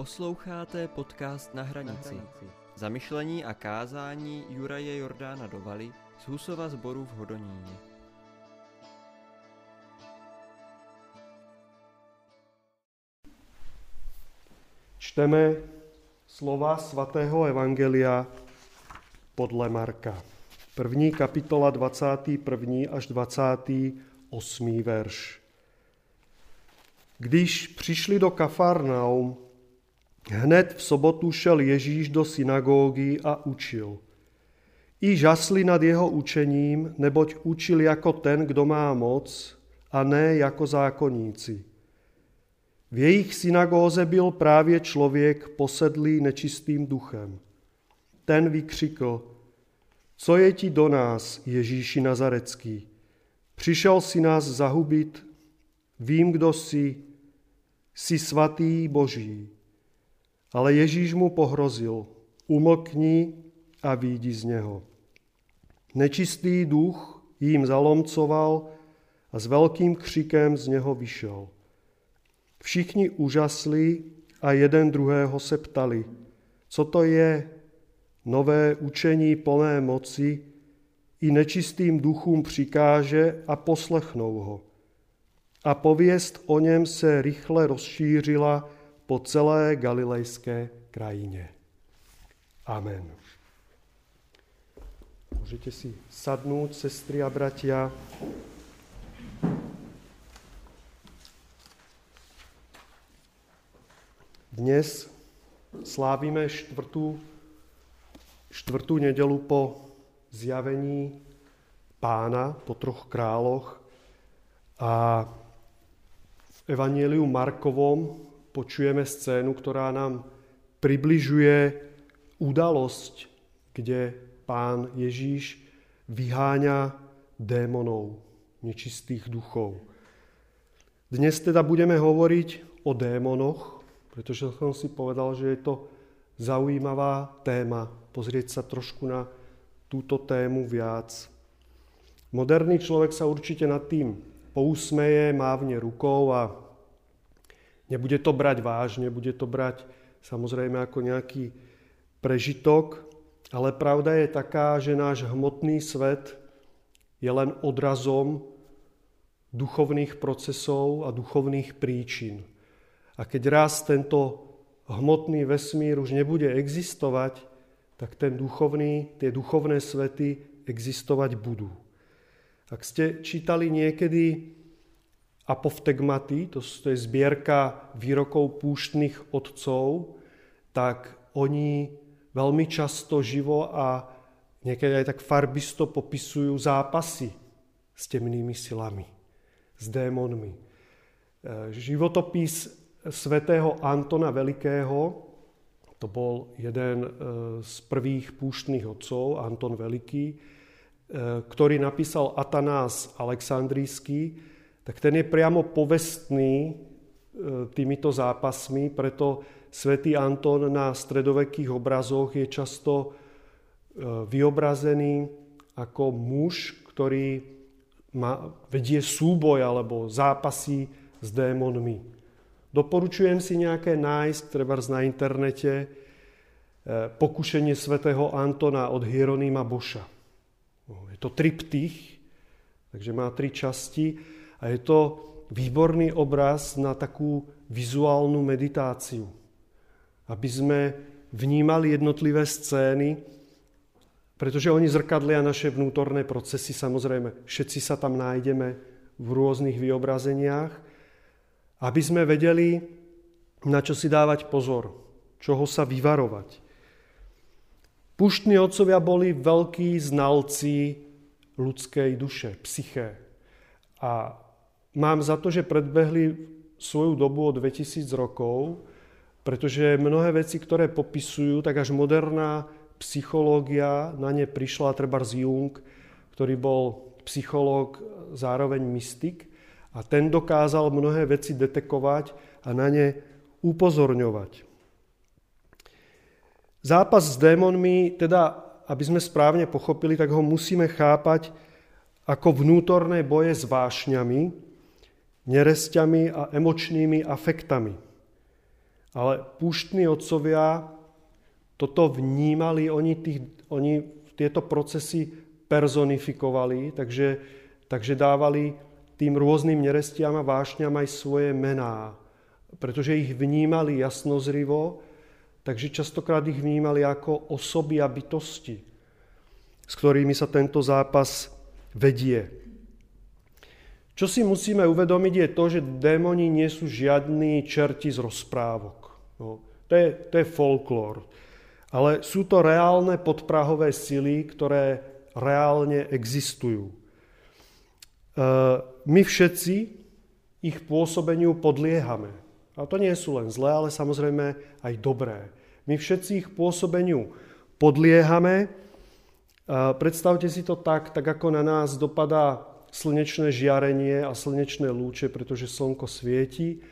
Posloucháte podcast Na hranici. Zamyšlení a kázání Juraje Jordána Dovaly z Husova zboru v Hodoníně. Čteme slova svatého Evangelia podle Marka. První kapitola 21. až 28. verš. Když přišli do Kafarnaum, hned v sobotu šel Ježíš do synagógy a učil. I žasli nad jeho učením, neboť učil jako ten, kdo má moc, a ne jako zákonníci. V jejich synagóze byl právě člověk posedlý nečistým duchem. Ten vykřikl, co je ti do nás, Ježíši Nazarecký? Přišel si nás zahubit, vím, kdo jsi, jsi svatý Boží. Ale Ježíš mu pohrozil, umlkni a výjdi z něho. Nečistý duch jim zalomcoval a s velkým křikem z něho vyšel. Všichni úžasli a jeden druhého se ptali, co to je nové učení plné moci, i nečistým duchům přikáže a poslechnou ho. A pověst o něm se rychle rozšířila po celé galilejské krajině. Amen. Můžete si sadnout, sestry a bratia. Dnes slávime štvrtú, štvrtú nedelu po zjavení pána, po troch králoch. A v Evangeliu Markovom počujeme scénu, ktorá nám približuje udalosť, kde pán Ježíš vyháňa démonov, nečistých duchov. Dnes teda budeme hovoriť o démonoch, pretože som si povedal, že je to zaujímavá téma, pozrieť sa trošku na túto tému viac. Moderný človek sa určite nad tým pousmeje, mávne rukou a nebude to brať vážne, bude to brať samozrejme ako nejaký prežitok, ale pravda je taká, že náš hmotný svet je len odrazom duchovných procesov a duchovných príčin. A keď raz tento hmotný vesmír už nebude existovať, tak ten duchovný, tie duchovné svety existovať budú. Ak ste čítali niekedy apoftegmaty, to je zbierka výrokov púštnych otcov, tak oni veľmi často živo a niekedy aj tak farbisto popisujú zápasy s temnými silami, s démonmi. E, životopis svätého Antona Velikého, to bol jeden e, z prvých púštnych otcov, Anton Veliký, e, ktorý napísal Atanás Aleksandrijský, tak ten je priamo povestný e, týmito zápasmi, preto svätý Anton na stredovekých obrazoch je často vyobrazený ako muž, ktorý má, vedie súboj alebo zápasy s démonmi. Doporučujem si nejaké nájsť, treba na internete, e, pokušenie svätého Antona od Hieronýma Boša. Je to triptych, takže má tri časti a je to výborný obraz na takú vizuálnu meditáciu. Aby sme vnímali jednotlivé scény, pretože oni zrkadlia naše vnútorné procesy, samozrejme, všetci sa tam nájdeme v rôznych vyobrazeniach, aby sme vedeli, na čo si dávať pozor, čoho sa vyvarovať. Puštní otcovia boli veľkí znalci ľudskej duše, psyché. A mám za to, že predbehli svoju dobu o 2000 rokov, pretože mnohé veci, ktoré popisujú, tak až moderná psychológia na ne prišla, treba z Jung, ktorý bol psychológ, zároveň mystik, a ten dokázal mnohé veci detekovať a na ne upozorňovať. Zápas s démonmi, teda aby sme správne pochopili, tak ho musíme chápať ako vnútorné boje s vášňami, neresťami a emočnými afektami. Ale púštni otcovia toto vnímali, oni, tých, oni tieto procesy personifikovali, takže, takže dávali tým rôznym nerestiam a vášňam aj svoje mená, pretože ich vnímali jasnozrivo, takže častokrát ich vnímali ako osoby a bytosti, s ktorými sa tento zápas vedie. Čo si musíme uvedomiť je to, že démoni nie sú žiadni čerti z rozprávok. No, to, je, to je folklór. Ale sú to reálne podprahové sily, ktoré reálne existujú. E, my všetci ich pôsobeniu podliehame. A to nie sú len zlé, ale samozrejme aj dobré. My všetci ich pôsobeniu podliehame. Predstavte si to tak, tak ako na nás dopadá slnečné žiarenie a slnečné lúče, pretože slnko svieti.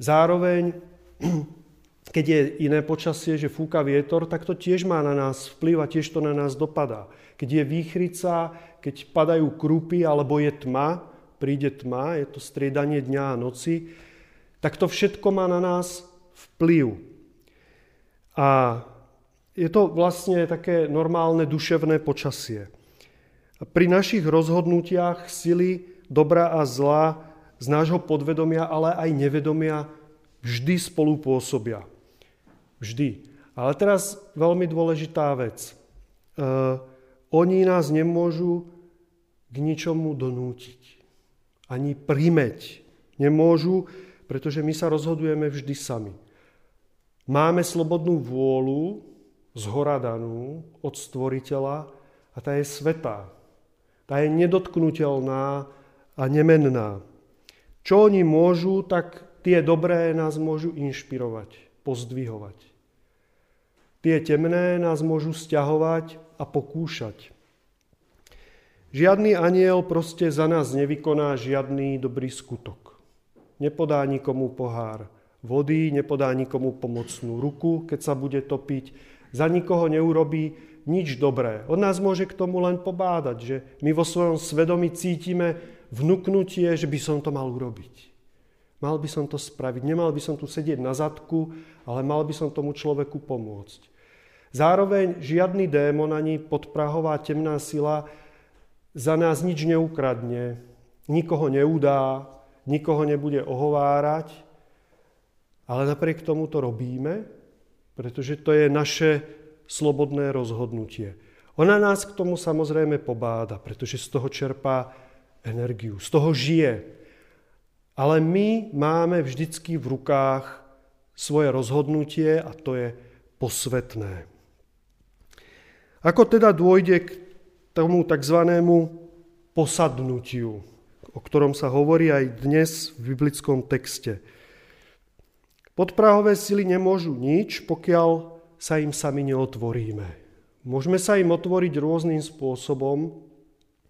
Zároveň, keď je iné počasie, že fúka vietor, tak to tiež má na nás vplyv a tiež to na nás dopadá. Keď je výchrica, keď padajú krúpy alebo je tma, príde tma, je to striedanie dňa a noci, tak to všetko má na nás vplyv. A je to vlastne také normálne duševné počasie. Pri našich rozhodnutiach sily dobra a zla z nášho podvedomia, ale aj nevedomia vždy spolu pôsobia. Vždy. Ale teraz veľmi dôležitá vec. E, oni nás nemôžu k ničomu donútiť. Ani primeť. Nemôžu, pretože my sa rozhodujeme vždy sami. Máme slobodnú vôľu, zhora danú, od stvoriteľa a tá je svetá. Tá je nedotknutelná a nemenná. Čo oni môžu, tak tie dobré nás môžu inšpirovať, pozdvihovať. Tie temné nás môžu stiahovať a pokúšať. Žiadny aniel proste za nás nevykoná žiadny dobrý skutok. Nepodá nikomu pohár vody, nepodá nikomu pomocnú ruku, keď sa bude topiť, za nikoho neurobí nič dobré. On nás môže k tomu len pobádať, že my vo svojom svedomí cítime vnúknutie, že by som to mal urobiť. Mal by som to spraviť. Nemal by som tu sedieť na zadku, ale mal by som tomu človeku pomôcť. Zároveň žiadny démon ani podprahová temná sila za nás nič neukradne, nikoho neudá, nikoho nebude ohovárať, ale napriek tomu to robíme, pretože to je naše slobodné rozhodnutie. Ona nás k tomu samozrejme pobáda, pretože z toho čerpá energiu, z toho žije. Ale my máme vždycky v rukách svoje rozhodnutie a to je posvetné. Ako teda dôjde k tomu tzv. posadnutiu, o ktorom sa hovorí aj dnes v biblickom texte. Podprahové sily nemôžu nič, pokiaľ sa im sami neotvoríme. Môžeme sa im otvoriť rôznym spôsobom.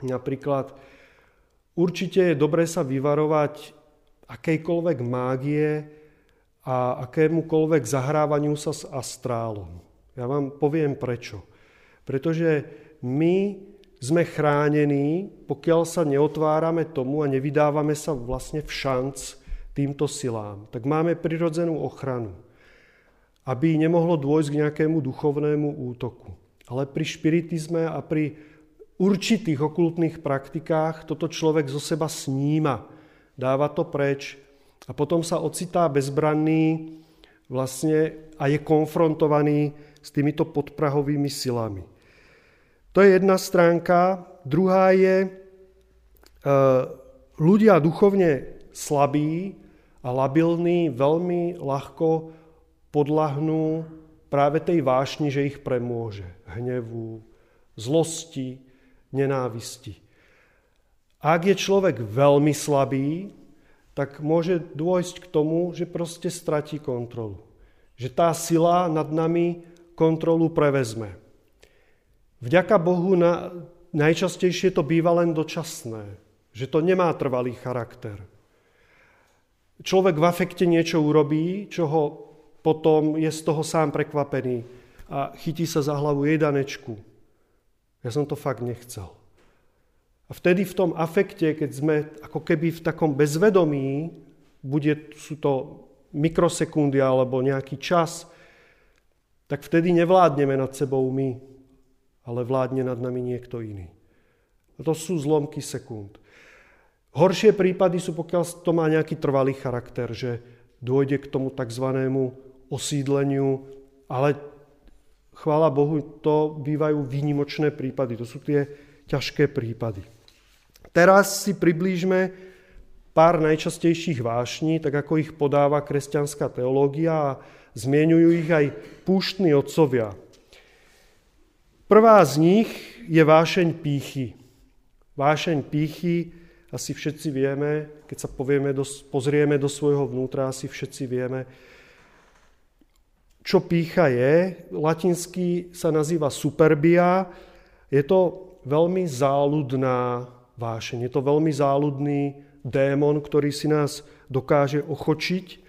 Napríklad určite je dobré sa vyvarovať akejkoľvek mágie a akémukoľvek zahrávaniu sa s astrálom. Ja vám poviem prečo. Pretože my sme chránení, pokiaľ sa neotvárame tomu a nevydávame sa vlastne v šanc týmto silám. Tak máme prirodzenú ochranu aby nemohlo dôjsť k nejakému duchovnému útoku. Ale pri špiritizme a pri určitých okultných praktikách toto človek zo seba sníma, dáva to preč a potom sa ocitá bezbranný vlastne a je konfrontovaný s týmito podprahovými silami. To je jedna stránka. Druhá je, e, ľudia duchovne slabí a labilní veľmi ľahko podlahnú práve tej vášni, že ich premôže. Hnevu, zlosti, nenávisti. Ak je človek veľmi slabý, tak môže dôjsť k tomu, že proste stratí kontrolu. Že tá sila nad nami kontrolu prevezme. Vďaka Bohu na, najčastejšie to býva len dočasné. Že to nemá trvalý charakter. Človek v afekte niečo urobí, čo ho potom je z toho sám prekvapený a chytí sa za hlavu jedanečku. Ja som to fakt nechcel. A vtedy v tom afekte, keď sme ako keby v takom bezvedomí, bude, sú to mikrosekundy alebo nejaký čas, tak vtedy nevládneme nad sebou my, ale vládne nad nami niekto iný. A to sú zlomky sekúnd. Horšie prípady sú, pokiaľ to má nejaký trvalý charakter, že dôjde k tomu tzv. Osídleniu, ale chvála Bohu, to bývajú výnimočné prípady. To sú tie ťažké prípady. Teraz si priblížme pár najčastejších vášní, tak ako ich podáva kresťanská teológia a zmienujú ich aj púštni otcovia. Prvá z nich je vášeň pýchy. Vášeň pýchy asi všetci vieme, keď sa povieme, pozrieme do svojho vnútra, asi všetci vieme, čo pícha je. Latinsky sa nazýva superbia. Je to veľmi záľudná vášeň. Je to veľmi záľudný démon, ktorý si nás dokáže ochočiť.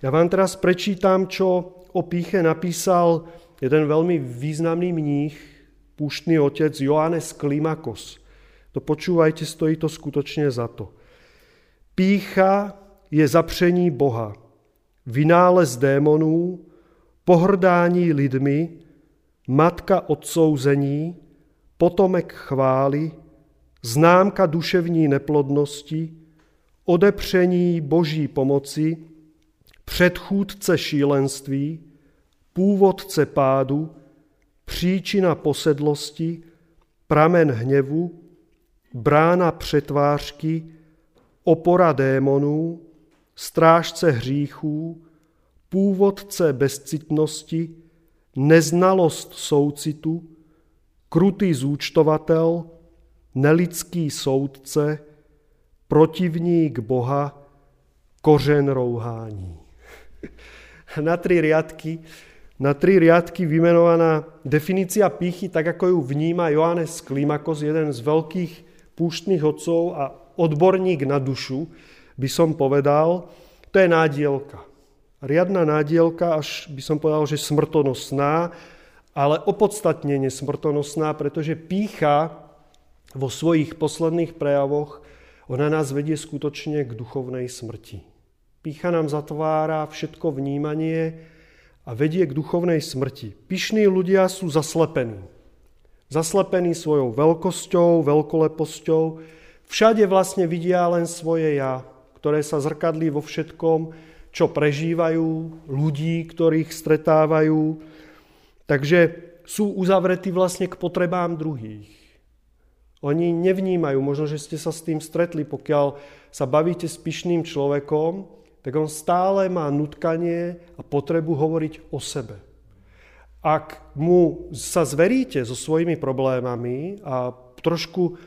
Ja vám teraz prečítam, čo o píche napísal jeden veľmi významný mních, púštny otec Johannes Klimakos. To počúvajte, stojí to skutočne za to. Pícha je zapření Boha, vynález démonů, pohrdání lidmi, matka odsouzení, potomek chvály, známka duševní neplodnosti, odepření boží pomoci, předchůdce šílenství, původce pádu, příčina posedlosti, pramen hněvu, brána přetvářky, opora démonů, strážce hříchů, původce bezcitnosti, neznalost soucitu, krutý zúčtovatel, nelidský soudce, protivník Boha, kořen rouhání. Na tri riadky, na tri riadky vymenovaná definícia pýchy, tak ako ju vníma Johannes Klimakos, jeden z veľkých púštnych odcov a odborník na dušu, by som povedal, to je nádielka. Riadna nádielka, až by som povedal, že smrtonosná, ale opodstatnenie smrtonosná, pretože pícha vo svojich posledných prejavoch, ona nás vedie skutočne k duchovnej smrti. Pícha nám zatvára všetko vnímanie a vedie k duchovnej smrti. Pyšní ľudia sú zaslepení zaslepený svojou veľkosťou, veľkoleposťou. Všade vlastne vidia len svoje ja, ktoré sa zrkadlí vo všetkom, čo prežívajú, ľudí, ktorých stretávajú. Takže sú uzavretí vlastne k potrebám druhých. Oni nevnímajú, možno, že ste sa s tým stretli, pokiaľ sa bavíte s pyšným človekom, tak on stále má nutkanie a potrebu hovoriť o sebe ak mu sa zveríte so svojimi problémami a trošku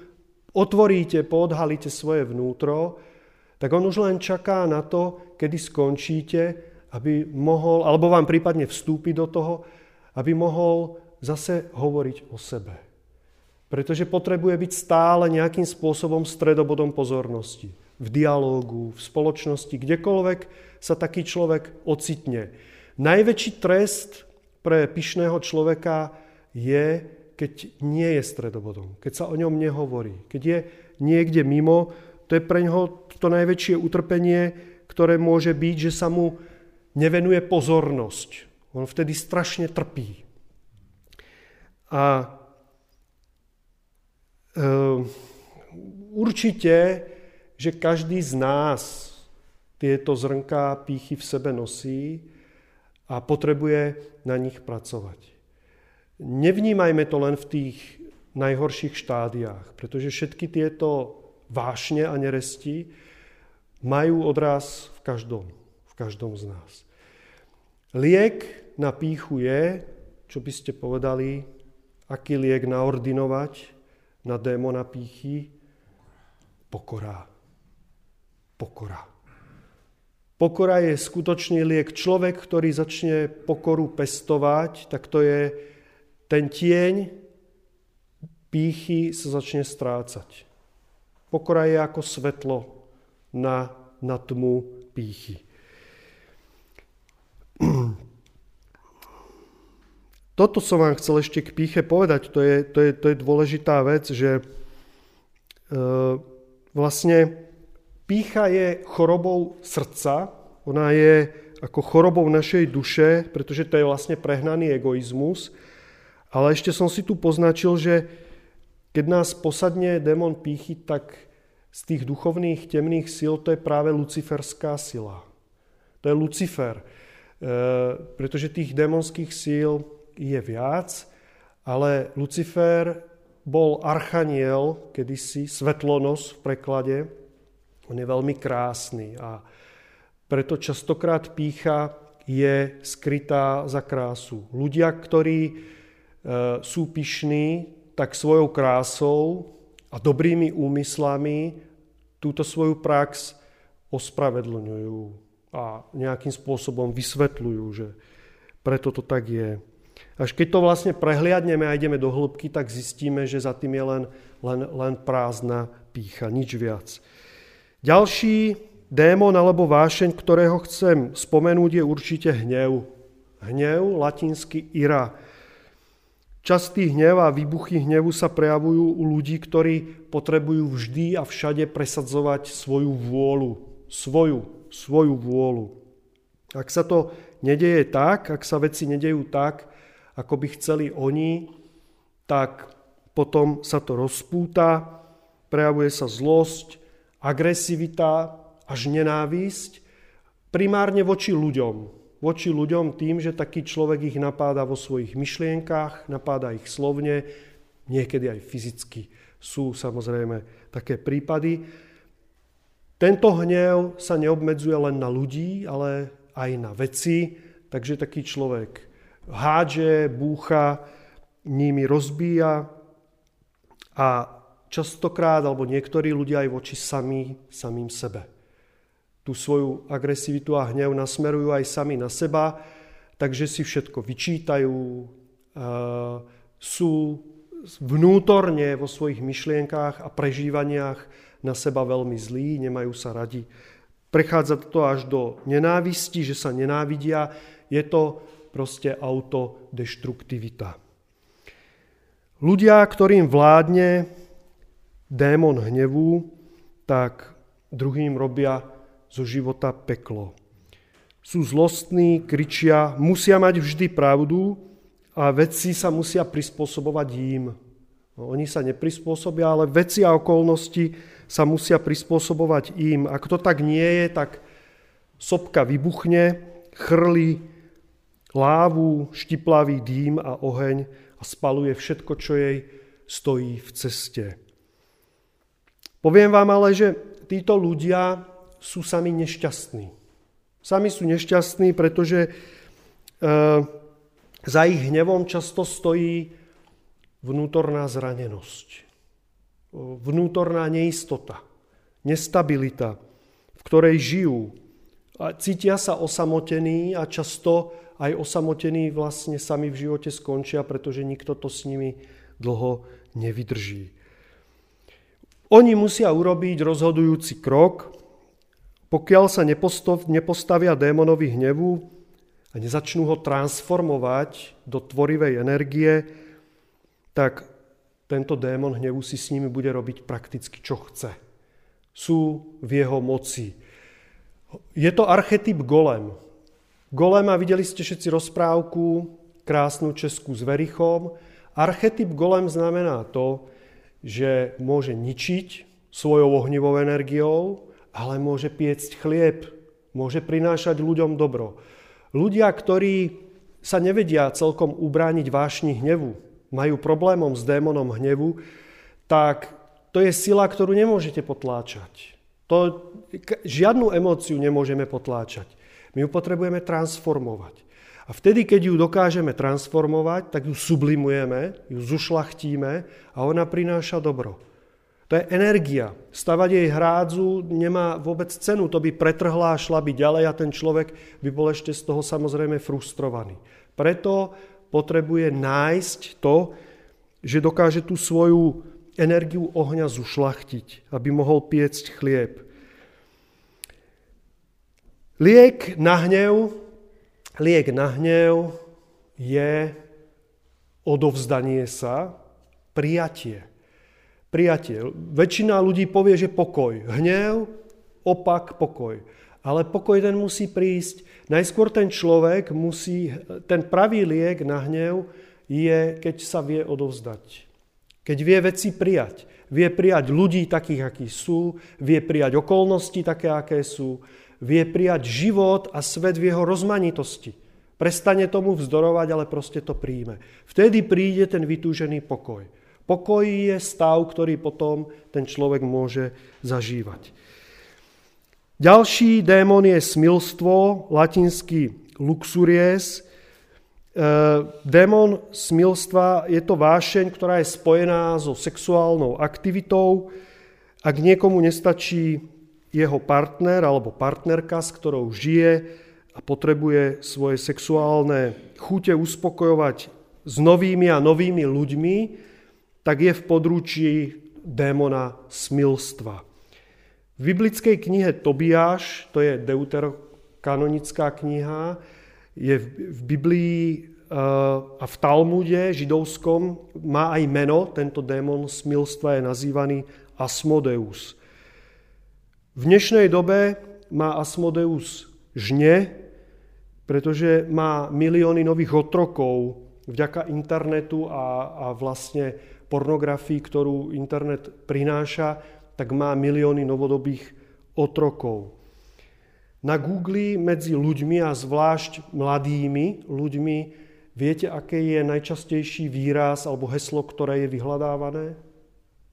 otvoríte, poodhalíte svoje vnútro, tak on už len čaká na to, kedy skončíte, aby mohol, alebo vám prípadne vstúpiť do toho, aby mohol zase hovoriť o sebe. Pretože potrebuje byť stále nejakým spôsobom stredobodom pozornosti. V dialógu, v spoločnosti, kdekoľvek sa taký človek ocitne. Najväčší trest pre pyšného človeka je, keď nie je stredobodom, keď sa o ňom nehovorí, keď je niekde mimo, to je pre neho to najväčšie utrpenie, ktoré môže byť, že sa mu nevenuje pozornosť. On vtedy strašne trpí. A e, určite, že každý z nás tieto zrnká pýchy v sebe nosí, a potrebuje na nich pracovať. Nevnímajme to len v tých najhorších štádiách, pretože všetky tieto vášne a neresti majú odraz v každom, v každom z nás. Liek na píchu je, čo by ste povedali, aký liek naordinovať na démona pýchy? Pokora. Pokora. Pokora je skutočný liek. Človek, ktorý začne pokoru pestovať, tak to je ten tieň pýchy sa začne strácať. Pokora je ako svetlo na, na tmu pýchy. Toto som vám chcel ešte k píche povedať. To je, to je, to je dôležitá vec, že e, vlastne Pícha je chorobou srdca, ona je ako chorobou našej duše, pretože to je vlastne prehnaný egoizmus. Ale ešte som si tu poznačil, že keď nás posadne démon pýchy, tak z tých duchovných temných síl to je práve luciferská sila. To je Lucifer, e, pretože tých démonských síl je viac, ale Lucifer bol archaniel, kedysi svetlonos v preklade. On je veľmi krásny a preto častokrát pícha je skrytá za krásu. Ľudia, ktorí e, sú pyšní, tak svojou krásou a dobrými úmyslami túto svoju prax ospravedlňujú a nejakým spôsobom vysvetľujú, že preto to tak je. Až keď to vlastne prehliadneme a ideme do hĺbky, tak zistíme, že za tým je len, len, len prázdna pícha, nič viac. Ďalší démon alebo vášeň, ktorého chcem spomenúť, je určite hnev. Hnev, latinsky ira. Častý hnev a výbuchy hnevu sa prejavujú u ľudí, ktorí potrebujú vždy a všade presadzovať svoju vôľu. Svoju, svoju vôľu. Ak sa to nedeje tak, ak sa veci nedejú tak, ako by chceli oni, tak potom sa to rozpúta, prejavuje sa zlosť, agresivita až nenávisť, primárne voči ľuďom. Voči ľuďom tým, že taký človek ich napáda vo svojich myšlienkách, napáda ich slovne, niekedy aj fyzicky. Sú samozrejme také prípady. Tento hnev sa neobmedzuje len na ľudí, ale aj na veci, takže taký človek hádže, búcha, nimi rozbíja a častokrát, alebo niektorí ľudia aj voči sami, samým sebe. Tú svoju agresivitu a hnev nasmerujú aj sami na seba, takže si všetko vyčítajú, sú vnútorne vo svojich myšlienkách a prežívaniach na seba veľmi zlí, nemajú sa radi. Prechádza to až do nenávisti, že sa nenávidia. Je to proste autodeštruktivita. Ľudia, ktorým vládne démon hnevu, tak druhým robia zo života peklo. Sú zlostní, kričia, musia mať vždy pravdu a veci sa musia prispôsobovať im. No, oni sa neprispôsobia, ale veci a okolnosti sa musia prispôsobovať im. Ak to tak nie je, tak sopka vybuchne, chrli lávu, štiplavý dým a oheň a spaluje všetko, čo jej stojí v ceste. Poviem vám ale, že títo ľudia sú sami nešťastní. Sami sú nešťastní, pretože e, za ich hnevom často stojí vnútorná zranenosť, vnútorná neistota, nestabilita, v ktorej žijú. A cítia sa osamotení a často aj osamotení vlastne sami v živote skončia, pretože nikto to s nimi dlho nevydrží. Oni musia urobiť rozhodujúci krok, pokiaľ sa nepostavia démonovi hnevu a nezačnú ho transformovať do tvorivej energie, tak tento démon hnevu si s nimi bude robiť prakticky, čo chce. Sú v jeho moci. Je to archetyp golem. Golema, videli ste všetci rozprávku, krásnu českú s Verichom. Archetyp golem znamená to, že môže ničiť svojou ohnivou energiou, ale môže piecť chlieb, môže prinášať ľuďom dobro. Ľudia, ktorí sa nevedia celkom ubrániť vášni hnevu, majú problémom s démonom hnevu, tak to je sila, ktorú nemôžete potláčať. To, žiadnu emóciu nemôžeme potláčať. My ju potrebujeme transformovať. A vtedy, keď ju dokážeme transformovať, tak ju sublimujeme, ju zušlachtíme a ona prináša dobro. To je energia. Stavať jej hrádzu nemá vôbec cenu. To by pretrhla a šla by ďalej a ten človek by bol ešte z toho samozrejme frustrovaný. Preto potrebuje nájsť to, že dokáže tú svoju energiu ohňa zušlachtiť, aby mohol piecť chlieb. Liek na hnev, liek na hnev je odovzdanie sa, prijatie. Prijatie. Väčšina ľudí povie, že pokoj. Hnev, opak, pokoj. ale pokoj ten musí prísť. Najskôr ten človek musí, ten pravý liek na hnev je, keď sa vie odovzdať. Keď vie veci prijať. Vie prijať ľudí takých, akí sú, vie prijať okolnosti také, aké sú, vie prijať život a svet v jeho rozmanitosti. Prestane tomu vzdorovať, ale proste to príjme. Vtedy príde ten vytúžený pokoj. Pokoj je stav, ktorý potom ten človek môže zažívať. Ďalší démon je smilstvo, latinský luxuries. E, démon smilstva je to vášeň, ktorá je spojená so sexuálnou aktivitou. Ak niekomu nestačí jeho partner alebo partnerka, s ktorou žije a potrebuje svoje sexuálne chute uspokojovať s novými a novými ľuďmi, tak je v područí démona smilstva. V biblickej knihe Tobiáš, to je deuterokanonická kniha, je v Biblii eh, a v Talmude židovskom má aj meno, tento démon smilstva je nazývaný Asmodeus. V dnešnej dobe má Asmodeus žne, pretože má milióny nových otrokov vďaka internetu a, a vlastne pornografii, ktorú internet prináša, tak má milióny novodobých otrokov. Na Google medzi ľuďmi a zvlášť mladými ľuďmi viete, aké je najčastejší výraz alebo heslo, ktoré je vyhľadávané?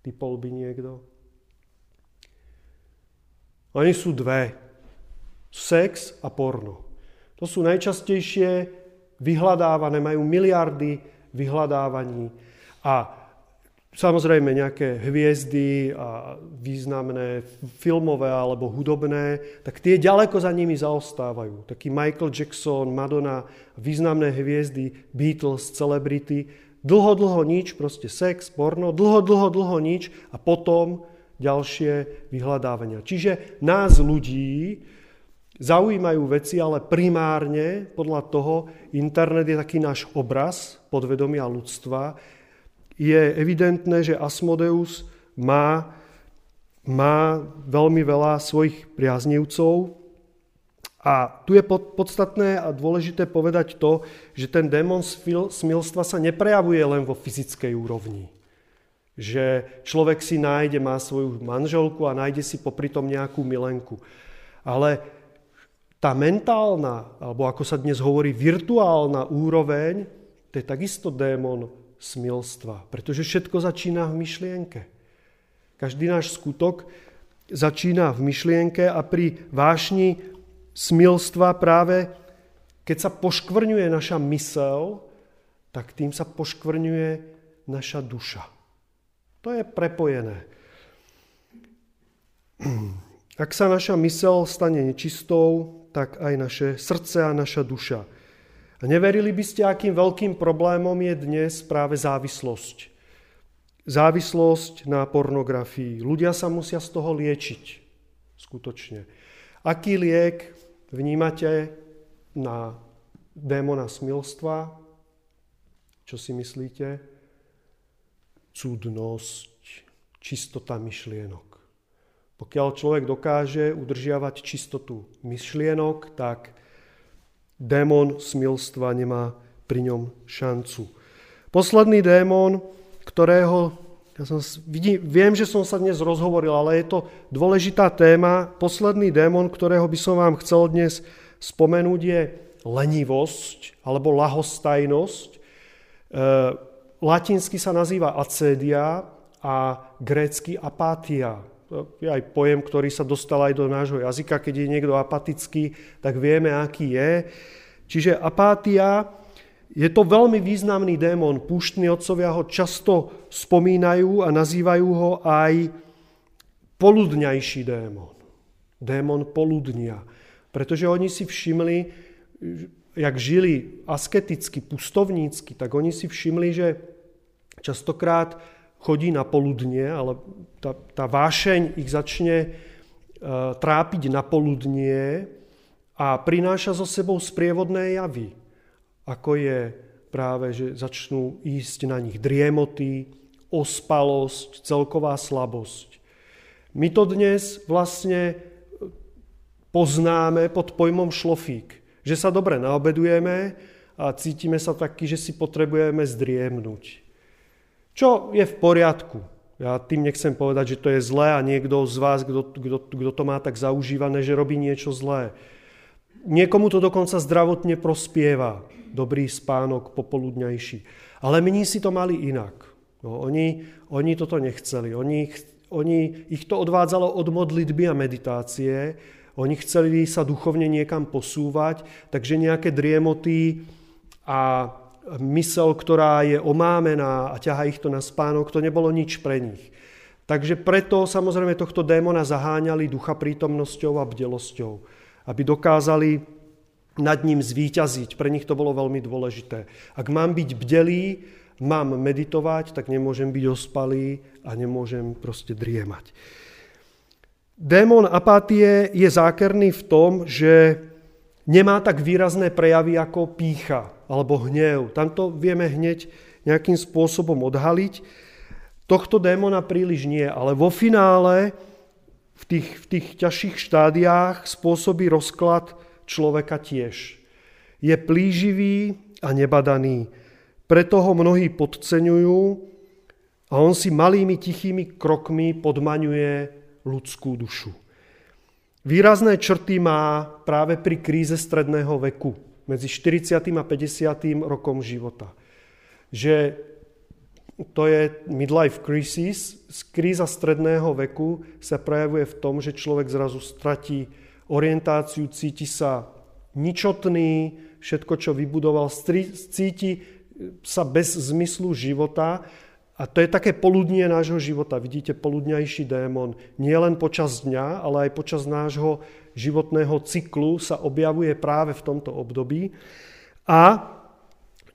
Typol by niekto? Oni sú dve. Sex a porno. To sú najčastejšie vyhľadávané, majú miliardy vyhľadávaní. A Samozrejme nejaké hviezdy a významné filmové alebo hudobné, tak tie ďaleko za nimi zaostávajú. Taký Michael Jackson, Madonna, významné hviezdy, Beatles, celebrity. Dlho, dlho nič, proste sex, porno, dlho, dlho, dlho nič a potom ďalšie vyhľadávania. Čiže nás ľudí zaujímajú veci, ale primárne podľa toho internet je taký náš obraz podvedomia ľudstva, je evidentné, že Asmodeus má, má veľmi veľa svojich priaznivcov a tu je podstatné a dôležité povedať to, že ten démon smilstva sa neprejavuje len vo fyzickej úrovni. Že človek si nájde, má svoju manželku a nájde si popri tom nejakú milenku. Ale tá mentálna, alebo ako sa dnes hovorí, virtuálna úroveň, to je takisto démon smilstva. Pretože všetko začína v myšlienke. Každý náš skutok začína v myšlienke a pri vášni smilstva práve keď sa poškvrňuje naša mysel, tak tým sa poškvrňuje naša duša. To je prepojené. Ak sa naša mysel stane nečistou, tak aj naše srdce a naša duša neverili by ste, akým veľkým problémom je dnes práve závislosť. Závislosť na pornografii. Ľudia sa musia z toho liečiť. Skutočne. Aký liek vnímate na démona smilstva? Čo si myslíte? Cudnosť, čistota myšlienok. Pokiaľ človek dokáže udržiavať čistotu myšlienok, tak démon smilstva nemá pri ňom šancu. Posledný démon, ktorého, ja som, vidím, viem, že som sa dnes rozhovoril, ale je to dôležitá téma. Posledný démon, ktorého by som vám chcel dnes spomenúť, je lenivosť alebo lahostajnosť. E, latinsky sa nazýva acédia a grécky apátia je aj pojem, ktorý sa dostal aj do nášho jazyka. Keď je niekto apatický, tak vieme, aký je. Čiže apátia je to veľmi významný démon. Púštni otcovia ho často spomínajú a nazývajú ho aj poludňajší démon. Démon poludnia. Pretože oni si všimli, jak žili asketicky, pustovnícky, tak oni si všimli, že častokrát chodí na poludnie, ale tá, tá vášeň ich začne e, trápiť na poludnie a prináša so sebou sprievodné javy, ako je práve, že začnú ísť na nich driemoty, ospalosť, celková slabosť. My to dnes vlastne poznáme pod pojmom šlofík. Že sa dobre naobedujeme a cítime sa taký, že si potrebujeme zdriemnúť. Čo je v poriadku. Ja tým nechcem povedať, že to je zlé a niekto z vás, kto, to má tak zaužívané, že robí niečo zlé. Niekomu to dokonca zdravotne prospieva. Dobrý spánok popoludňajší. Ale my si to mali inak. No, oni, oni toto nechceli. Oni, oni, ich to odvádzalo od modlitby a meditácie. Oni chceli sa duchovne niekam posúvať, takže nejaké driemoty a mysel, ktorá je omámená a ťaha ich to na spánok, to nebolo nič pre nich. Takže preto samozrejme tohto démona zaháňali ducha prítomnosťou a bdelosťou, aby dokázali nad ním zvíťaziť. Pre nich to bolo veľmi dôležité. Ak mám byť bdelý, mám meditovať, tak nemôžem byť ospalý a nemôžem proste driemať. Démon apatie je zákerný v tom, že nemá tak výrazné prejavy ako pícha alebo hnev. Tam to vieme hneď nejakým spôsobom odhaliť. Tohto démona príliš nie, ale vo finále v tých, v tých ťažších štádiách spôsobí rozklad človeka tiež. Je plíživý a nebadaný. Preto ho mnohí podceňujú a on si malými tichými krokmi podmaňuje ľudskú dušu. Výrazné črty má práve pri kríze stredného veku, medzi 40. a 50. rokom života. Že to je midlife crisis, kríza stredného veku sa prejavuje v tom, že človek zrazu stratí orientáciu, cíti sa ničotný, všetko, čo vybudoval, cíti sa bez zmyslu života a to je také poludnie nášho života. Vidíte, poludňajší démon nie len počas dňa, ale aj počas nášho životného cyklu sa objavuje práve v tomto období. A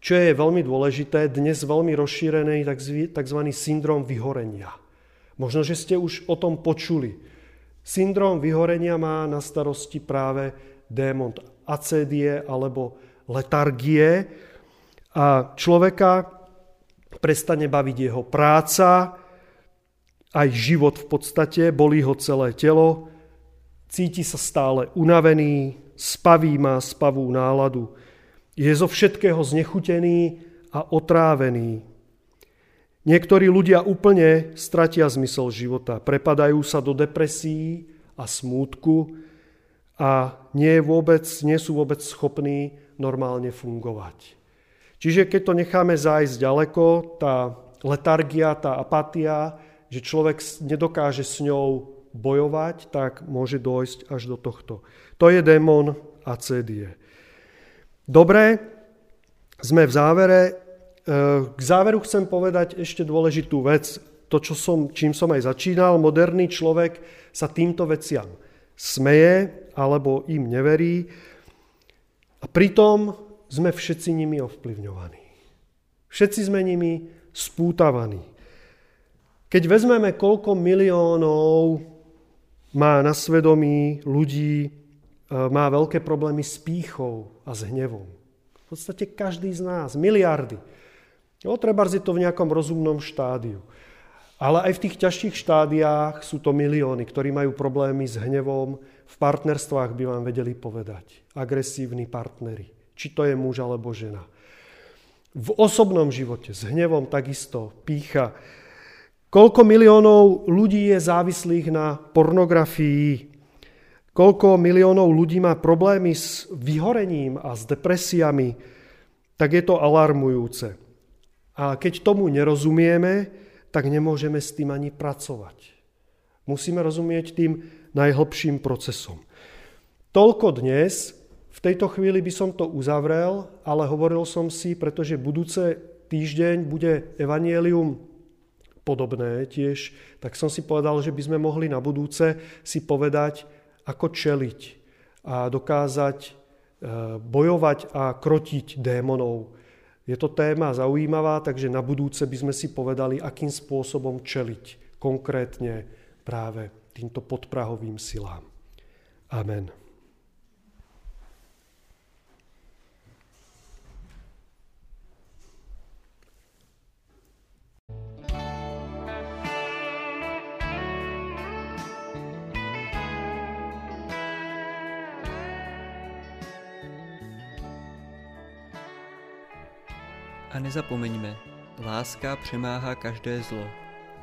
čo je veľmi dôležité, dnes veľmi rozšírený tzv. syndrom vyhorenia. Možno, že ste už o tom počuli. Syndrom vyhorenia má na starosti práve démon acédie alebo letargie a človeka prestane baviť jeho práca, aj život v podstate, bolí ho celé telo, cíti sa stále unavený, spaví má spavú náladu, je zo všetkého znechutený a otrávený. Niektorí ľudia úplne stratia zmysel života, prepadajú sa do depresí a smútku a nie, vôbec, nie sú vôbec schopní normálne fungovať. Čiže keď to necháme zájsť ďaleko, tá letargia, tá apatia, že človek nedokáže s ňou bojovať, tak môže dojsť až do tohto. To je démon acédie. Dobre, sme v závere. E, k záveru chcem povedať ešte dôležitú vec. To, čo som, čím som aj začínal, moderný človek sa týmto veciam smeje alebo im neverí. A pritom sme všetci nimi ovplyvňovaní. Všetci sme nimi spútavaní. Keď vezmeme, koľko miliónov má na svedomí ľudí, e, má veľké problémy s pýchou a s hnevom. V podstate každý z nás, miliardy. Jo, treba je to v nejakom rozumnom štádiu. Ale aj v tých ťažších štádiách sú to milióny, ktorí majú problémy s hnevom. V partnerstvách by vám vedeli povedať. Agresívni partnery či to je muž alebo žena. V osobnom živote s hnevom takisto pícha. Koľko miliónov ľudí je závislých na pornografii, koľko miliónov ľudí má problémy s vyhorením a s depresiami, tak je to alarmujúce. A keď tomu nerozumieme, tak nemôžeme s tým ani pracovať. Musíme rozumieť tým najhlbším procesom. Toľko dnes v tejto chvíli by som to uzavrel, ale hovoril som si, pretože budúce týždeň bude evanielium podobné tiež, tak som si povedal, že by sme mohli na budúce si povedať, ako čeliť a dokázať e, bojovať a krotiť démonov. Je to téma zaujímavá, takže na budúce by sme si povedali, akým spôsobom čeliť konkrétne práve týmto podprahovým silám. Amen. A nezapomeňme, láska přemáhá každé zlo.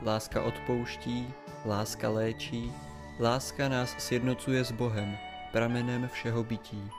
Láska odpouští, láska léčí, láska nás sjednocuje s Bohem, pramenem všeho bytí.